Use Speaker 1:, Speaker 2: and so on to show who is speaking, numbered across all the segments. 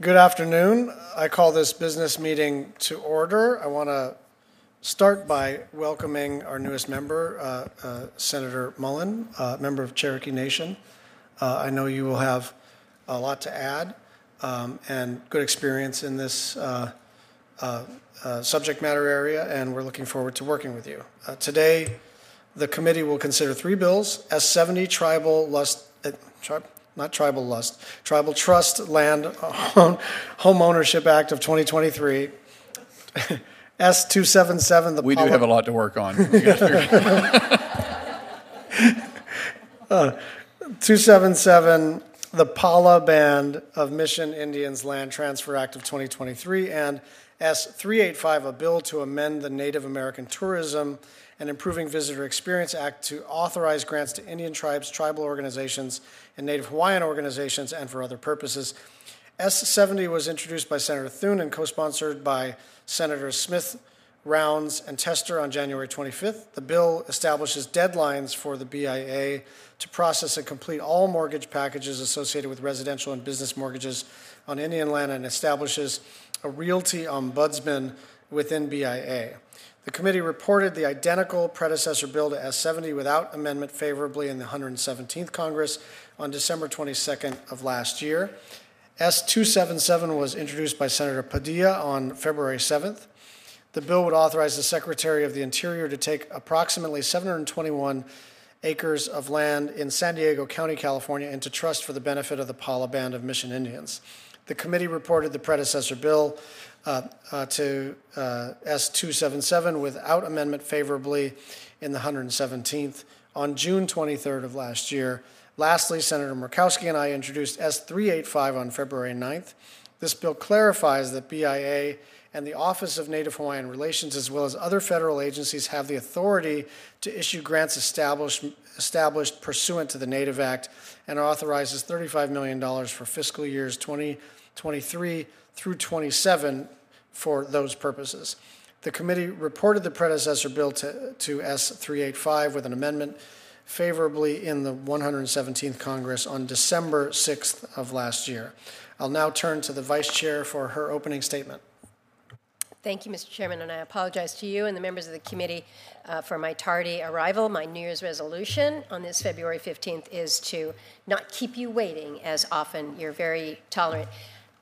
Speaker 1: Good afternoon. I call this business meeting to order. I want to start by welcoming our newest member, uh, uh, Senator Mullin, uh, member of Cherokee Nation. Uh, I know you will have a lot to add um, and good experience in this uh, uh, subject matter area, and we're looking forward to working with you. today, the committee will consider three bills S70 Tribal Lust. Tri- not tribal lust, tribal trust land home ownership act of 2023 S277, the
Speaker 2: We do have a lot to work on.
Speaker 1: Uh, 277, the Pala Band of Mission Indians Land Transfer Act of 2023, and S385, a bill to amend the Native American Tourism and Improving Visitor Experience Act to authorize grants to Indian tribes, tribal organizations, and Native Hawaiian organizations, and for other purposes. S70 was introduced by Senator Thune and co sponsored by Senators Smith, Rounds, and Tester on January 25th. The bill establishes deadlines for the BIA to process and complete all mortgage packages associated with residential and business mortgages on Indian land and establishes a realty ombudsman within BIA. The committee reported the identical predecessor bill to S70 without amendment favorably in the 117th Congress on December 22nd of last year. S277 was introduced by Senator Padilla on February 7th. The bill would authorize the Secretary of the Interior to take approximately 721 acres of land in San Diego County, California, into trust for the benefit of the Pala Band of Mission Indians. The committee reported the predecessor bill uh, uh, to uh, S277 without amendment favorably in the 117th on June 23rd of last year. Lastly, Senator Murkowski and I introduced S385 on February 9th. This bill clarifies that BIA and the Office of Native Hawaiian Relations, as well as other federal agencies, have the authority to issue grants established, established pursuant to the Native Act and authorizes $35 million for fiscal years 2023 through 27 for those purposes. The committee reported the predecessor bill to, to S385 with an amendment favorably in the 117th Congress on December 6th of last year. I'll now turn to the Vice Chair for her opening statement.
Speaker 3: Thank you, Mr. Chairman, and I apologize to you and the members of the committee uh, for my tardy arrival. My New Year's resolution on this February 15th is to not keep you waiting as often. You're very tolerant.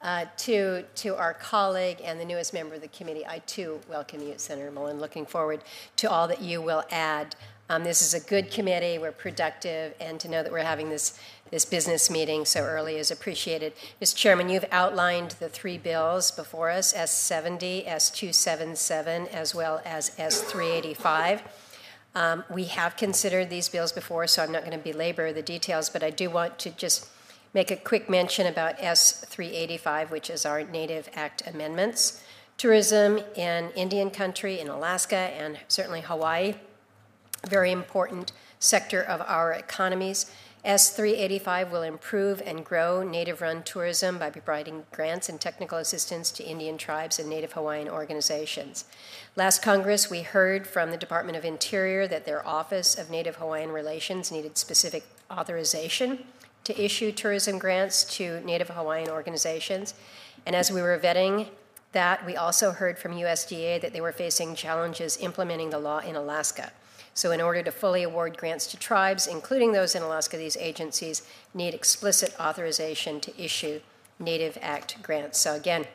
Speaker 3: Uh, to, to our colleague and the newest member of the committee, I too welcome you, Senator Mullin. Looking forward to all that you will add um, this is a good committee. We're productive, and to know that we're having this this business meeting so early is appreciated. Mr. Chairman, you've outlined the three bills before us: S70, S277, as well as S385. Um, we have considered these bills before, so I'm not going to belabor the details, but I do want to just make a quick mention about S385, which is our Native Act amendments. Tourism in Indian country, in Alaska, and certainly Hawaii very important sector of our economies. S385 will improve and grow native run tourism by providing grants and technical assistance to Indian tribes and Native Hawaiian organizations. Last Congress, we heard from the Department of Interior that their Office of Native Hawaiian Relations needed specific authorization to issue tourism grants to Native Hawaiian organizations. And as we were vetting that, we also heard from USDA that they were facing challenges implementing the law in Alaska. So, in order to fully award grants to tribes, including those in Alaska, these agencies need explicit authorization to issue Native Act grants. So, again,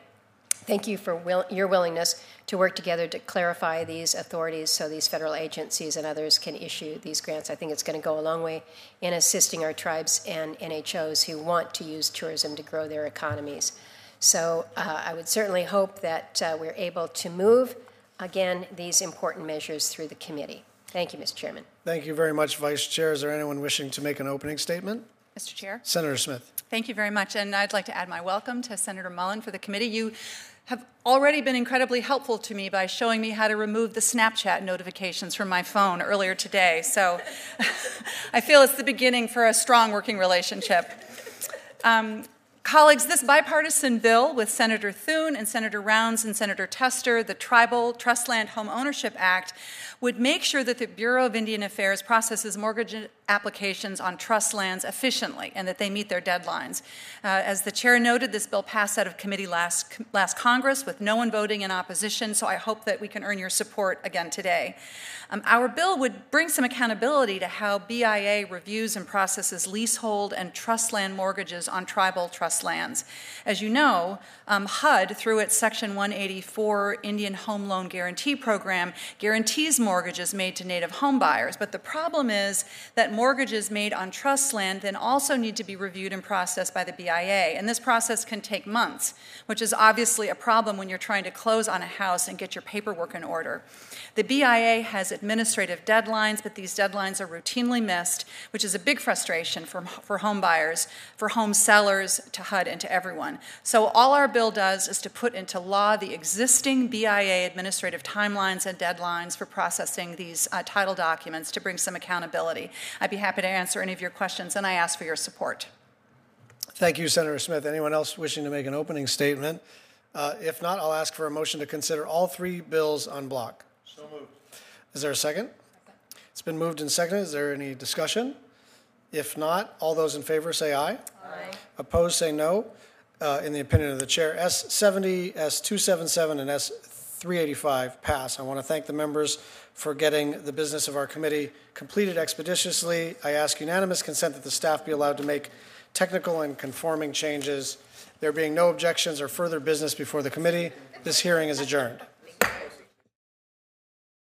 Speaker 3: thank you for will- your willingness to work together to clarify these authorities so these federal agencies and others can issue these grants. I think it's going to go a long way in assisting our tribes and NHOs who want to use tourism to grow their economies. So, uh, I would certainly hope that uh, we're able to move, again, these important measures through the committee. Thank you, Mr. Chairman.
Speaker 1: Thank you very much, Vice Chair. Is there anyone wishing to make an opening statement?
Speaker 4: Mr. Chair.
Speaker 1: Senator Smith.
Speaker 4: Thank you very much. And I'd like to add my welcome to Senator Mullin for the committee. You have already been incredibly helpful to me by showing me how to remove the Snapchat notifications from my phone earlier today. So I feel it's the beginning for a strong working relationship. Um, Colleagues, this bipartisan bill with Senator Thune and Senator Rounds and Senator Tester, the Tribal Trust Land Home Ownership Act, would make sure that the Bureau of Indian Affairs processes mortgage applications on trust lands efficiently and that they meet their deadlines. Uh, as the chair noted, this bill passed out of committee last, last Congress with no one voting in opposition, so I hope that we can earn your support again today. Um, our bill would bring some accountability to how BIA reviews and processes leasehold and trust land mortgages on tribal trust lands. As you know, um, HUD, through its Section 184 Indian Home Loan Guarantee Program, guarantees mortgages made to Native home buyers. But the problem is that mortgages made on trust land then also need to be reviewed and processed by the BIA. And this process can take months, which is obviously a problem when you're trying to close on a house and get your paperwork in order. The BIA has administrative deadlines, but these deadlines are routinely missed, which is a big frustration for, for home buyers, for home sellers, to HUD, and to everyone. So, all our bill does is to put into law the existing BIA administrative timelines and deadlines for processing these uh, title documents to bring some accountability. I'd be happy to answer any of your questions, and I ask for your support.
Speaker 1: Thank you, Senator Smith. Anyone else wishing to make an opening statement? Uh, if not, I'll ask for a motion to consider all three bills en bloc. So moved. Is there a second? It's been moved and seconded. Is there any discussion? If not, all those in favor say aye.
Speaker 3: Aye.
Speaker 1: Opposed say no. Uh, in the opinion of the chair, S70, S277, and S385 pass. I want to thank the members for getting the business of our committee completed expeditiously. I ask unanimous consent that the staff be allowed to make technical and conforming changes. There being no objections or further business before the committee, this hearing is adjourned.